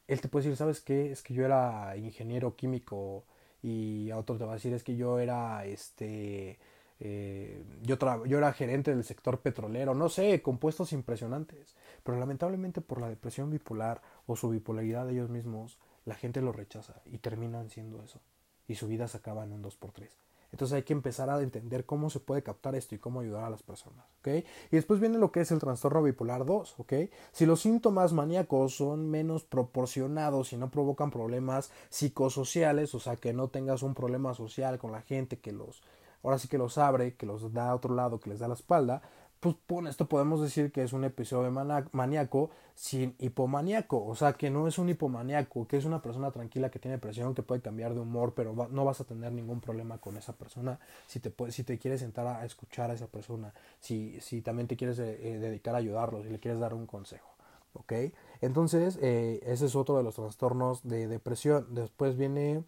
Él te puede decir, ¿sabes qué? Es que yo era ingeniero químico y a otro te va a decir, es que yo era, este, eh, yo, yo era gerente del sector petrolero, no sé, compuestos impresionantes. Pero lamentablemente por la depresión bipolar o su bipolaridad de ellos mismos, la gente lo rechaza y terminan siendo eso. Y su vida se acaba en un 2x3. Entonces hay que empezar a entender cómo se puede captar esto y cómo ayudar a las personas. Y después viene lo que es el trastorno bipolar 2, ¿ok? Si los síntomas maníacos son menos proporcionados y no provocan problemas psicosociales, o sea, que no tengas un problema social con la gente que los, ahora sí que los abre, que los da a otro lado, que les da la espalda, pues con esto podemos decir que es un episodio maníaco sin hipomaníaco, o sea que no es un hipomaníaco, que es una persona tranquila que tiene presión, que puede cambiar de humor, pero no vas a tener ningún problema con esa persona si te, si te quieres sentar a escuchar a esa persona, si, si también te quieres eh, eh, dedicar a ayudarlo, si le quieres dar un consejo. ¿Ok? Entonces, eh, ese es otro de los trastornos de depresión. Después viene,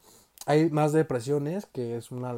hay más depresiones, que es, una,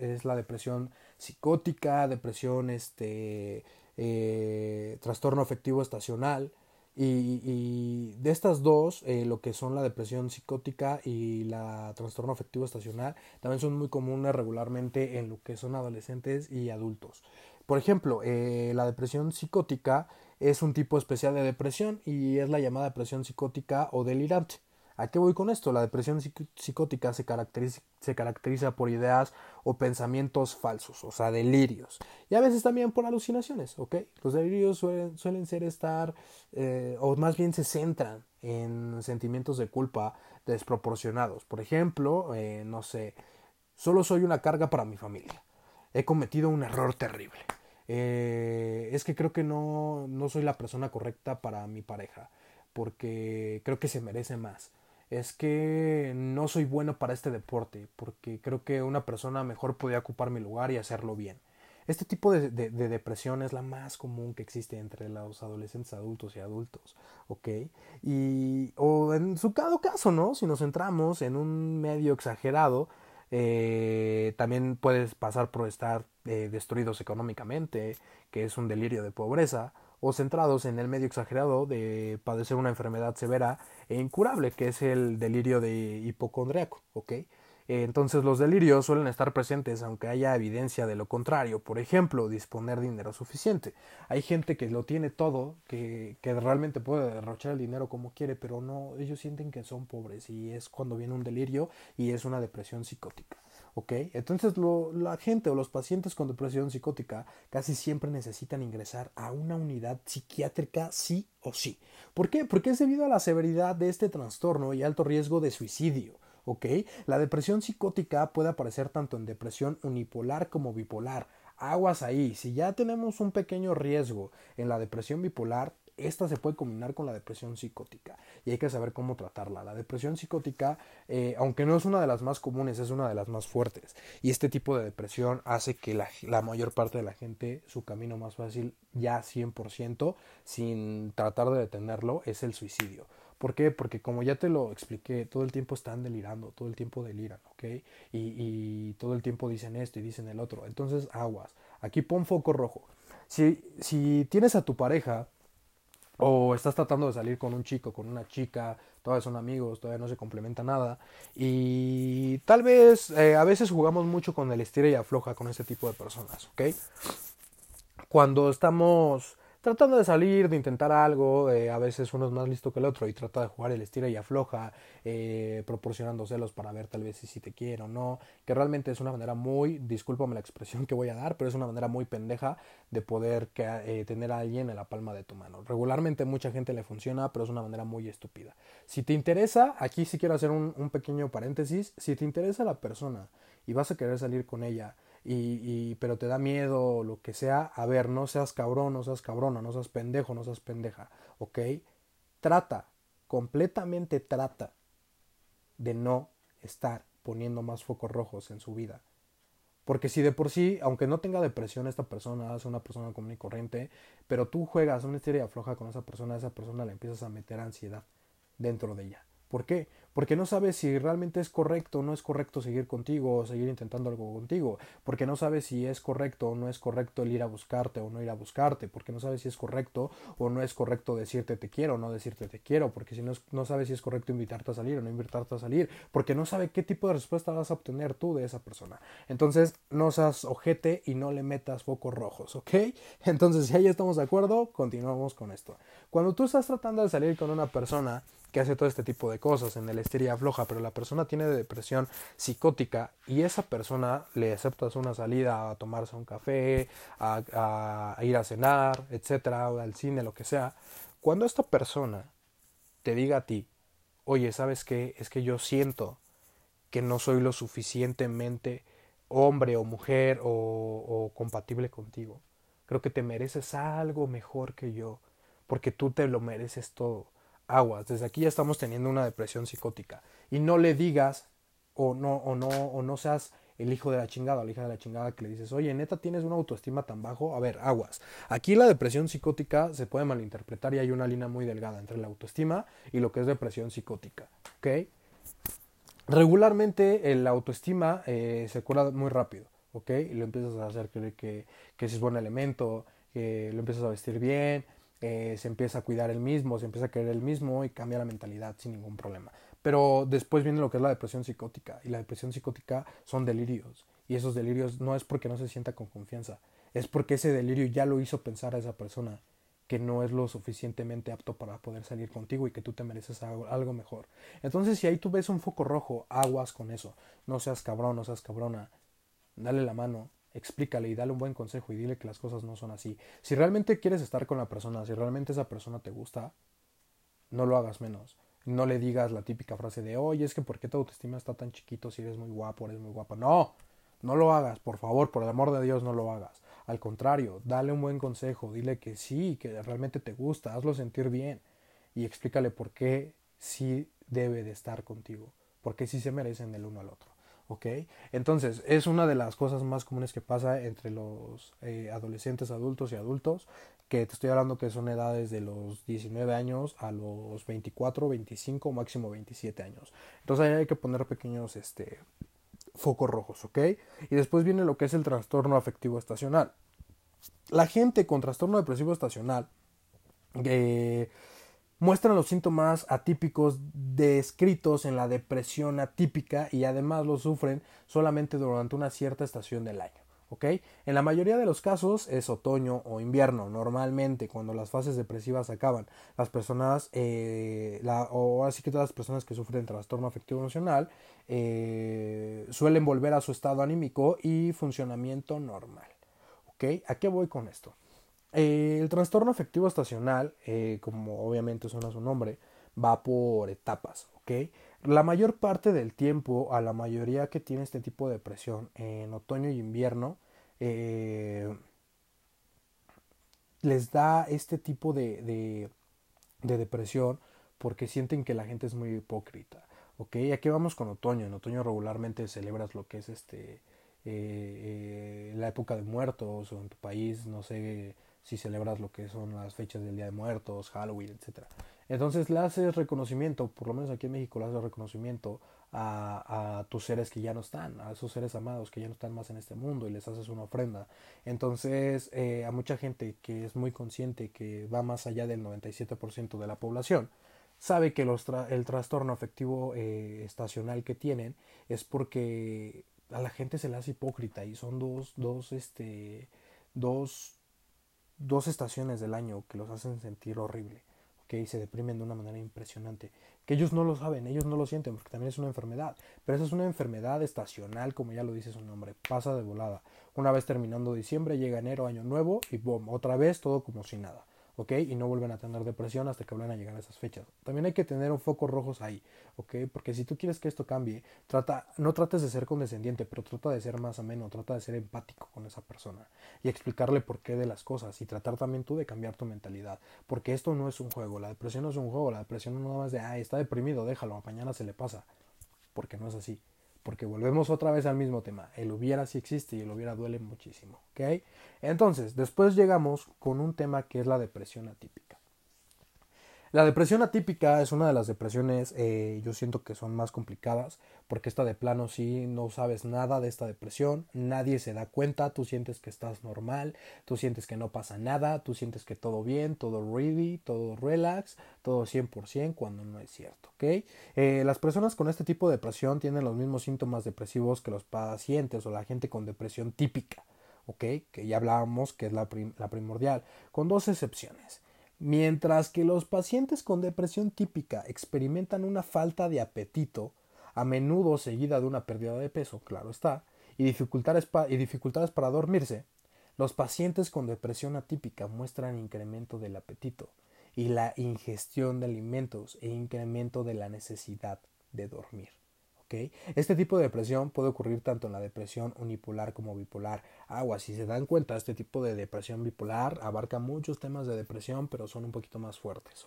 es la depresión psicótica, depresión, este, eh, trastorno afectivo estacional. Y, de estas dos, eh, lo que son la depresión psicótica y la trastorno afectivo estacional, también son muy comunes regularmente en lo que son adolescentes y adultos. Por ejemplo, eh, la depresión psicótica es un tipo especial de depresión y es la llamada depresión psicótica o delirante. ¿A qué voy con esto? La depresión psicótica se caracteriza, por ideas o pensamientos falsos, o sea, delirios. Y a veces también por alucinaciones, ¿ok? Los delirios suelen, suelen ser estar, eh, o más bien se centran en sentimientos de culpa desproporcionados. Por ejemplo, eh, no sé, solo soy una carga para mi familia. He cometido un error terrible. Eh, es que creo que no, no soy la persona correcta para mi pareja, porque creo que se merece más es que no soy bueno para este deporte, porque creo que una persona mejor podría ocupar mi lugar y hacerlo bien. Este tipo de, depresión es la más común que existe entre los adolescentes adultos y adultos. Y, o en su caso, ¿no? Si nos centramos en un medio exagerado, eh, también puedes pasar por estar eh, destruidos económicamente, que es un delirio de pobreza, o centrados en el medio exagerado de padecer una enfermedad severa e incurable, que es el delirio de hipocondriaco, ¿ok? Entonces los delirios suelen estar presentes aunque haya evidencia de lo contrario. Por ejemplo, disponer dinero suficiente. Hay gente que lo tiene todo, que, que realmente puede derrochar el dinero como quiere, pero no, ellos sienten que son pobres y es cuando viene un delirio y es una depresión psicótica. Entonces la gente o los pacientes con depresión psicótica casi siempre necesitan ingresar a una unidad psiquiátrica sí o sí. ¿Por qué? Porque es debido a la severidad de este trastorno y alto riesgo de suicidio. La depresión psicótica puede aparecer tanto en depresión unipolar como bipolar. Aguas ahí, si ya tenemos un pequeño riesgo en la depresión bipolar, esta se puede combinar con la depresión psicótica y hay que saber cómo tratarla. La depresión psicótica, eh, aunque no es una de las más comunes, es una de las más fuertes y este tipo de depresión hace que la, la mayor parte de la gente su camino más fácil ya 100% sin tratar de detenerlo es el suicidio. ¿Por qué? Porque como ya te lo expliqué, todo el tiempo están delirando, todo el tiempo deliran, ¿ok? Y, y todo el tiempo dicen esto y dicen el otro. Entonces, aguas. Aquí pon foco rojo. Si, si tienes a tu pareja o estás tratando de salir con un chico, con una chica, todavía son amigos, todavía no se complementa nada. Y tal vez eh, a veces jugamos mucho con el estira y afloja con este tipo de personas, ¿ok? cuando estamos tratando de salir, de intentar algo, eh, a veces uno es más listo que el otro y trata de jugar el estira y afloja, eh, proporcionando celos para ver tal vez si, te quiere o no, que realmente es una manera muy, discúlpame la expresión que voy a dar, pero es una manera muy pendeja de poder eh, tener a alguien en la palma de tu mano. Regularmente mucha gente le funciona, pero es una manera muy estúpida. Si te interesa, aquí sí quiero hacer un pequeño paréntesis, si te interesa la persona y vas a querer salir con ella, y, pero te da miedo lo que sea, a ver, no seas cabrón, no seas cabrona, no seas pendejo, no seas pendeja, ¿ok? Trata, completamente trata de no estar poniendo más focos rojos en su vida. Porque si de por sí, aunque no tenga depresión esta persona, es una persona común y corriente, pero tú juegas una historia floja con esa persona, esa persona le empiezas a meter ansiedad dentro de ella. ¿Por qué? Porque no sabes si realmente es correcto o no es correcto seguir contigo o seguir intentando algo contigo. Porque no sabes si es correcto o no es correcto el ir a buscarte o no ir a buscarte. Porque no sabes si es correcto o no es correcto decirte te quiero o no decirte te quiero. Porque si no, no sabes si es correcto invitarte a salir o no invitarte a salir. Porque no sabe qué tipo de respuesta vas a obtener tú de esa persona. Entonces no seas ojete y no le metas focos rojos, ¿ok? Entonces si ahí estamos de acuerdo, continuamos con esto. Cuando tú estás tratando de salir con una persona que hace todo este tipo de cosas en el floja, pero la persona tiene depresión psicótica y esa persona le aceptas una salida a tomarse un café, a, ir a cenar, etcétera, o al cine, lo que sea, cuando esta persona te diga a ti, oye, ¿sabes qué? Es que yo siento que no soy lo suficientemente hombre o mujer o compatible contigo. Creo que te mereces algo mejor que yo, porque tú te lo mereces todo aguas, desde aquí ya estamos teniendo una depresión psicótica. Y no le digas o no, o no, o no seas el hijo de la chingada o la hija de la chingada que le dices, oye, neta, tienes una autoestima tan bajo. A ver, aguas. Aquí la depresión psicótica se puede malinterpretar y hay una línea muy delgada entre la autoestima y lo que es depresión psicótica. ¿Ok? Regularmente la autoestima eh, se cura muy rápido. ¿Ok? Y lo empiezas a hacer creer que, que es buen elemento, que lo empiezas a vestir bien, eh, se empieza a cuidar el mismo, se empieza a querer el mismo y cambia la mentalidad sin ningún problema. Pero después viene lo que es la depresión psicótica y la depresión psicótica son delirios y esos delirios no es porque no se sienta con confianza, es porque ese delirio ya lo hizo pensar a esa persona que no es lo suficientemente apto para poder salir contigo y que tú te mereces algo, algo, mejor. Entonces, si ahí tú ves un foco rojo, aguas con eso. No seas cabrón, no seas cabrona. Dale la mano, explícale y dale un buen consejo y dile que las cosas no son así. Si realmente quieres estar con la persona, si realmente esa persona te gusta, no lo hagas menos. No le digas la típica frase de, oye, es que ¿por qué tu autoestima está tan chiquito si eres muy guapo, eres muy guapa? No, no lo hagas, por favor, por el amor de Dios, no lo hagas. Al contrario, dale un buen consejo, dile que sí, que realmente te gusta, hazlo sentir bien y explícale por qué sí debe de estar contigo, porque sí se merecen el uno al otro. ¿Ok? Entonces, es una de las cosas más comunes que pasa entre los eh, adolescentes, adultos y adultos, que te estoy hablando que son edades de los 19 años a los 24, 25, máximo 27 años. Entonces ahí hay que poner pequeños este, focos rojos, ¿ok? Y después viene lo que es el trastorno afectivo estacional. La gente con trastorno depresivo estacional, eh, muestran los síntomas atípicos descritos en la depresión atípica y además los sufren solamente durante una cierta estación del año. En la mayoría de los casos es otoño o invierno. Normalmente cuando las fases depresivas acaban, las personas, eh, o así que todas las personas que sufren trastorno afectivo emocional, eh, suelen volver a su estado anímico y funcionamiento normal. ¿A qué voy con esto? Eh, el trastorno afectivo estacional, eh, como obviamente suena su nombre, va por etapas, ¿ok? La mayor parte del tiempo, a la mayoría que tiene este tipo de depresión en otoño y invierno, eh, les da este tipo de, de, de, depresión porque sienten que la gente es muy hipócrita, ¿ok? Aquí vamos con otoño. En otoño regularmente celebras lo que es este la época de muertos o en tu país, no sé, si celebras lo que son las fechas del Día de Muertos, Halloween, etc. Entonces le haces reconocimiento, por lo menos aquí en México le haces reconocimiento a, a, tus seres que ya no están, a esos seres amados que ya no están más en este mundo y les haces una ofrenda. Entonces eh, a mucha gente que es muy consciente, que va más allá del 97% de la población, sabe que los el trastorno afectivo eh, estacional que tienen es porque a la gente se le hace hipócrita y son dos, dos, este, dos dos estaciones del año que los hacen sentir horrible, ¿ok? Y se deprimen de una manera impresionante. Que ellos no lo saben, ellos no lo sienten, porque también es una enfermedad. Pero esa es una enfermedad estacional, como ya lo dice su nombre, pasa de volada. Una vez terminando diciembre, llega enero, año nuevo, y boom, otra vez todo como si nada. ¿Ok? Y no vuelven a tener depresión hasta que vuelvan a llegar a esas fechas. También hay que tener un foco rojos ahí, ¿ok? Porque si tú quieres que esto cambie, trata, no trates de ser condescendiente, pero trata de ser más ameno, trata de ser empático con esa persona y explicarle por qué de las cosas y tratar también tú de cambiar tu mentalidad, porque esto no es un juego, la depresión no es un juego, la depresión no es más de, ah, está deprimido, déjalo, mañana se le pasa, porque no es así porque volvemos otra vez al mismo tema. El hubiera sí existe y el hubiera duele muchísimo. ¿ok? Entonces, después llegamos con un tema que es la depresión atípica. La depresión atípica es una de las depresiones, eh, yo siento que son más complicadas, porque esta de plano sí no sabes nada de esta depresión, nadie se da cuenta, tú sientes que estás normal, tú sientes que no pasa nada, tú sientes que todo bien, todo ready, todo relax, todo 100%, cuando no es cierto, ¿ok? Eh, las personas con este tipo de depresión tienen los mismos síntomas depresivos que los pacientes o la gente con depresión típica, ¿ok? Que ya hablábamos que es la primordial, con dos excepciones. Mientras que los pacientes con depresión típica experimentan una falta de apetito, a menudo seguida de una pérdida de peso, claro está, y dificultades, y dificultades para dormirse, los pacientes con depresión atípica muestran incremento del apetito y la ingestión de alimentos e incremento de la necesidad de dormir. Este tipo de depresión puede ocurrir tanto en la depresión unipolar como bipolar. Agua, si se dan cuenta, este tipo de depresión bipolar abarca muchos temas de depresión, pero son un poquito más fuertes.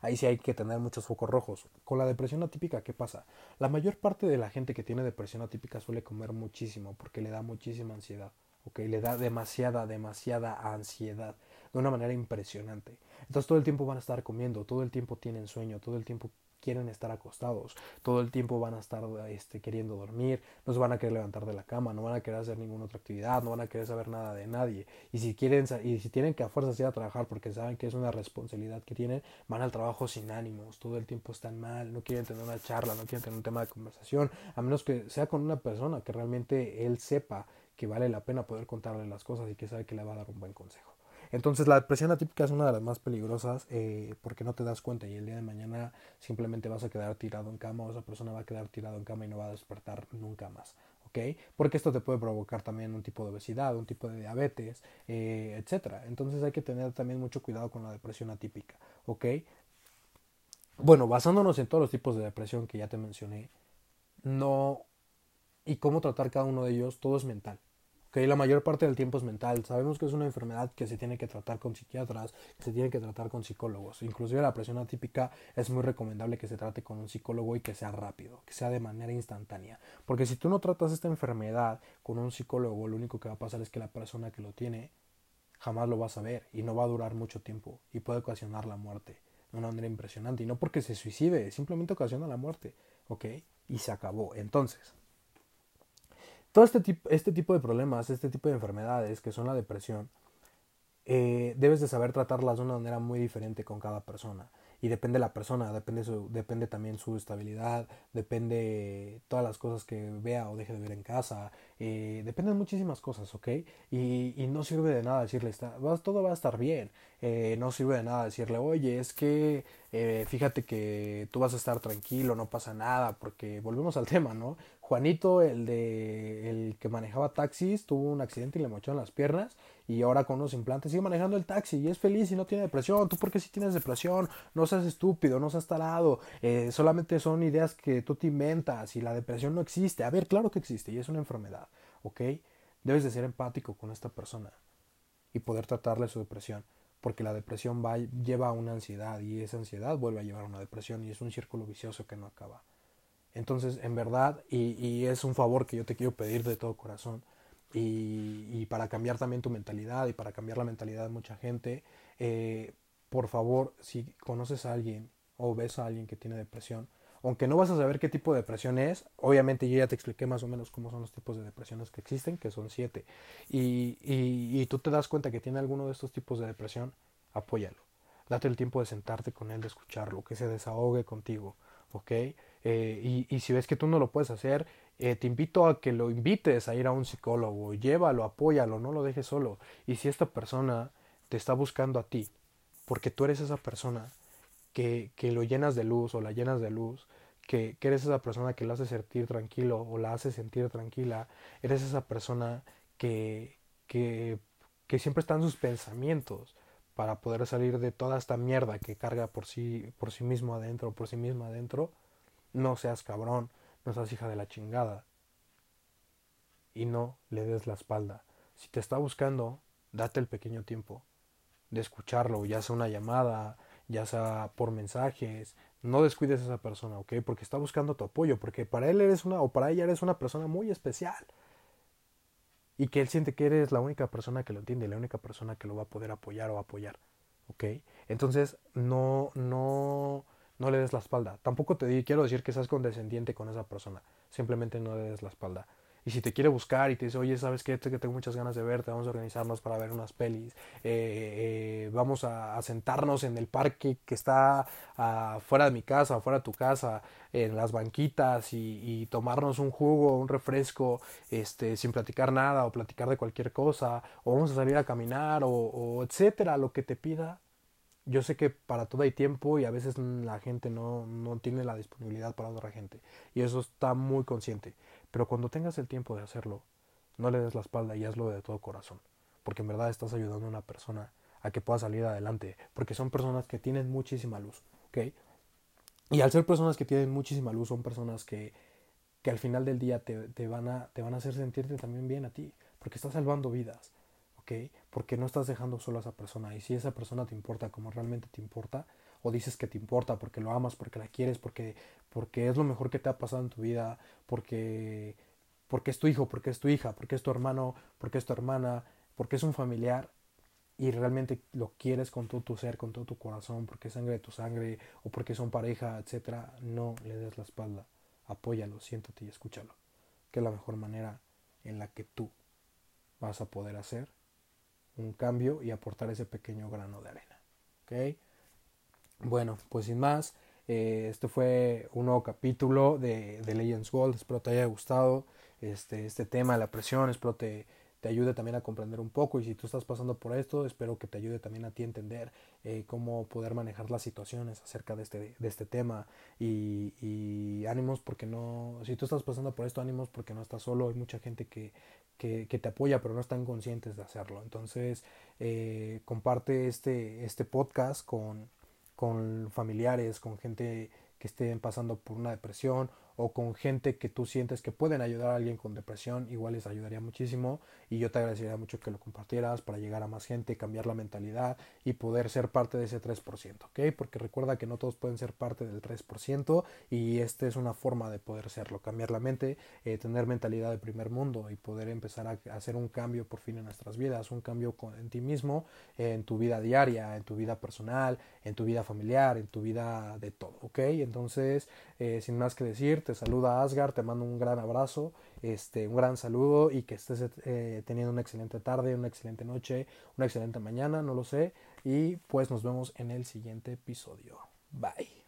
Ahí sí hay que tener muchos focos rojos. Con la depresión atípica, ¿qué pasa? La mayor parte de la gente que tiene depresión atípica suele comer muchísimo porque le da muchísima ansiedad, ¿ok? Le da demasiada, demasiada ansiedad de una manera impresionante. Entonces todo el tiempo van a estar comiendo, todo el tiempo tienen sueño, todo el tiempo quieren estar acostados, todo el tiempo van a estar este, queriendo dormir, no se van a querer levantar de la cama, no van a querer hacer ninguna otra actividad, no van a querer saber nada de nadie. Y si quieren y si tienen que a fuerzas ir a trabajar porque saben que es una responsabilidad que tienen, van al trabajo sin ánimos, todo el tiempo están mal, no quieren tener una charla, no quieren tener un tema de conversación, a menos que sea con una persona que realmente él sepa que vale la pena poder contarle las cosas y que sabe que le va a dar un buen consejo. Entonces la depresión atípica es una de las más peligrosas eh, porque no te das cuenta y el día de mañana simplemente vas a quedar tirado en cama o esa persona va a quedar tirado en cama y no va a despertar nunca más. ¿ok? Porque esto te puede provocar también un tipo de obesidad, un tipo de diabetes, eh, etc. Entonces hay que tener también mucho cuidado con la depresión atípica. ¿ok? Bueno, basándonos en todos los tipos de depresión que ya te mencioné, no y cómo tratar cada uno de ellos, todo es mental que la mayor parte del tiempo es mental. Sabemos que es una enfermedad que se tiene que tratar con psiquiatras, que se tiene que tratar con psicólogos. Inclusive la presión atípica es muy recomendable que se trate con un psicólogo y que sea rápido, que sea de manera instantánea. Porque si tú no tratas esta enfermedad con un psicólogo, lo único que va a pasar es que la persona que lo tiene jamás lo va a saber y no va a durar mucho tiempo y puede ocasionar la muerte de una manera impresionante. Y no porque se suicide, simplemente ocasiona la muerte. ¿Ok? Y se acabó. Entonces, todo este tipo, este tipo de problemas, este tipo de enfermedades que son la depresión, eh, debes de saber tratarlas de una manera muy diferente con cada persona. Y depende de la persona, depende, su, depende también su estabilidad, depende todas las cosas que vea o deje de ver en casa, eh, dependen muchísimas cosas, ¿ok? Y, y, no sirve de nada decirle, está, todo va a estar bien, eh, no sirve de nada decirle, oye, es que eh, fíjate que tú vas a estar tranquilo, no pasa nada, porque volvemos al tema, ¿no? Juanito, el de el que manejaba taxis, tuvo un accidente y le mochó en las piernas y ahora con unos implantes sigue manejando el taxi y es feliz y no tiene depresión. ¿Tú por qué si tienes depresión? No seas estúpido, no seas talado, eh, solamente son ideas que tú te inventas y la depresión no existe. A ver, claro que existe y es una enfermedad, ¿ok? Debes de ser empático con esta persona y poder tratarle su depresión porque la depresión va, lleva a una ansiedad y esa ansiedad vuelve a llevar a una depresión y es un círculo vicioso que no acaba. Entonces, en verdad, y, es un favor que yo te quiero pedir de todo corazón, y, para cambiar también tu mentalidad y para cambiar la mentalidad de mucha gente, eh, por favor, si conoces a alguien o ves a alguien que tiene depresión, aunque no vas a saber qué tipo de depresión es, obviamente yo ya te expliqué más o menos cómo son los tipos de depresiones que existen, que son siete, y, y, tú te das cuenta que tiene alguno de estos tipos de depresión, apóyalo. Date el tiempo de sentarte con él, de escucharlo, que se desahogue contigo, ¿ok? Eh, y, si ves que tú no lo puedes hacer, eh, te invito a que lo invites a ir a un psicólogo, llévalo, apóyalo, no lo dejes solo. Y si esta persona te está buscando a ti, porque tú eres esa persona que, que lo llenas de luz o la llenas de luz, que, que, eres esa persona que lo hace sentir tranquilo o la hace sentir tranquila, eres esa persona que, que, que siempre está en sus pensamientos para poder salir de toda esta mierda que carga por sí, por sí mismo adentro, por sí misma adentro, no seas cabrón, no seas hija de la chingada. Y no le des la espalda. Si te está buscando, date el pequeño tiempo de escucharlo, ya sea una llamada, ya sea por mensajes, no descuides a esa persona, ¿ok? Porque está buscando tu apoyo, porque para él eres una, o para ella eres una persona muy especial. Y que él siente que eres la única persona que lo entiende, la única persona que lo va a poder apoyar o apoyar, ¿ok? Entonces, no, no, no le des la espalda. Tampoco te quiero decir que seas condescendiente con esa persona, simplemente no le des la espalda. Y si te quiere buscar y te dice, oye, ¿sabes qué? Que tengo muchas ganas de verte, vamos a organizarnos para ver unas pelis, eh, eh, vamos a, sentarnos en el parque que está fuera de mi casa, fuera de tu casa, en las banquitas y, tomarnos un jugo, un refresco, este, sin platicar nada o platicar de cualquier cosa, o vamos a salir a caminar o etcétera, lo que te pida, yo sé que para todo hay tiempo y a veces la gente no, no, tiene la disponibilidad para otra gente. Y eso está muy consciente. Pero cuando tengas el tiempo de hacerlo, no le des la espalda y hazlo de todo corazón. Porque en verdad estás ayudando a una persona a que pueda salir adelante. Porque son personas que tienen muchísima luz. ¿Ok? Y al ser personas que tienen muchísima luz, son personas que, que al final del día te, te, van a, te van a hacer sentirte también bien a ti. Porque estás salvando vidas. Porque no estás dejando solo a esa persona. Y si esa persona te importa como realmente te importa, o dices que te importa porque lo amas, porque la quieres, porque, porque es lo mejor que te ha pasado en tu vida, porque, porque es tu hijo, porque es tu hija, porque es tu hermano, porque es tu hermana, porque es un familiar y realmente lo quieres con todo tu ser, con todo tu corazón, porque es sangre de tu sangre o porque son pareja, etcétera, no le des la espalda. Apóyalo, siéntate y escúchalo. Que es la mejor manera en la que tú vas a poder hacer un cambio y aportar ese pequeño grano de arena. Bueno, pues sin más, eh, este fue un nuevo capítulo de, de, Legends Gold. Espero te haya gustado este, este tema de la presión. Espero te, te ayude también a comprender un poco. Y si tú estás pasando por esto, espero que te ayude también a ti a entender eh, cómo poder manejar las situaciones acerca de este, de este tema. Y, y, ánimos porque no, si tú estás pasando por esto, ánimos porque no estás solo. Hay mucha gente que, que, que te apoya, pero no están conscientes de hacerlo. Entonces, eh, comparte este, este podcast con con familiares, con gente que estén pasando por una depresión o con gente que tú sientes que pueden ayudar a alguien con depresión, igual les ayudaría muchísimo y yo te agradecería mucho que lo compartieras para llegar a más gente, cambiar la mentalidad y poder ser parte de ese 3%, ¿ok? Porque recuerda que no todos pueden ser parte del 3% y esta es una forma de poder serlo, cambiar la mente, eh, tener mentalidad de primer mundo y poder empezar a hacer un cambio por fin en nuestras vidas, un cambio en ti mismo, en tu vida diaria, en tu vida personal, en tu vida familiar, en tu vida de todo, ¿ok? Entonces, eh, sin más que decir, te saluda Asgar, te mando un gran abrazo, este, un gran saludo y que estés eh, teniendo una excelente tarde, una excelente noche, una excelente mañana, no lo sé. Y pues nos vemos en el siguiente episodio. Bye.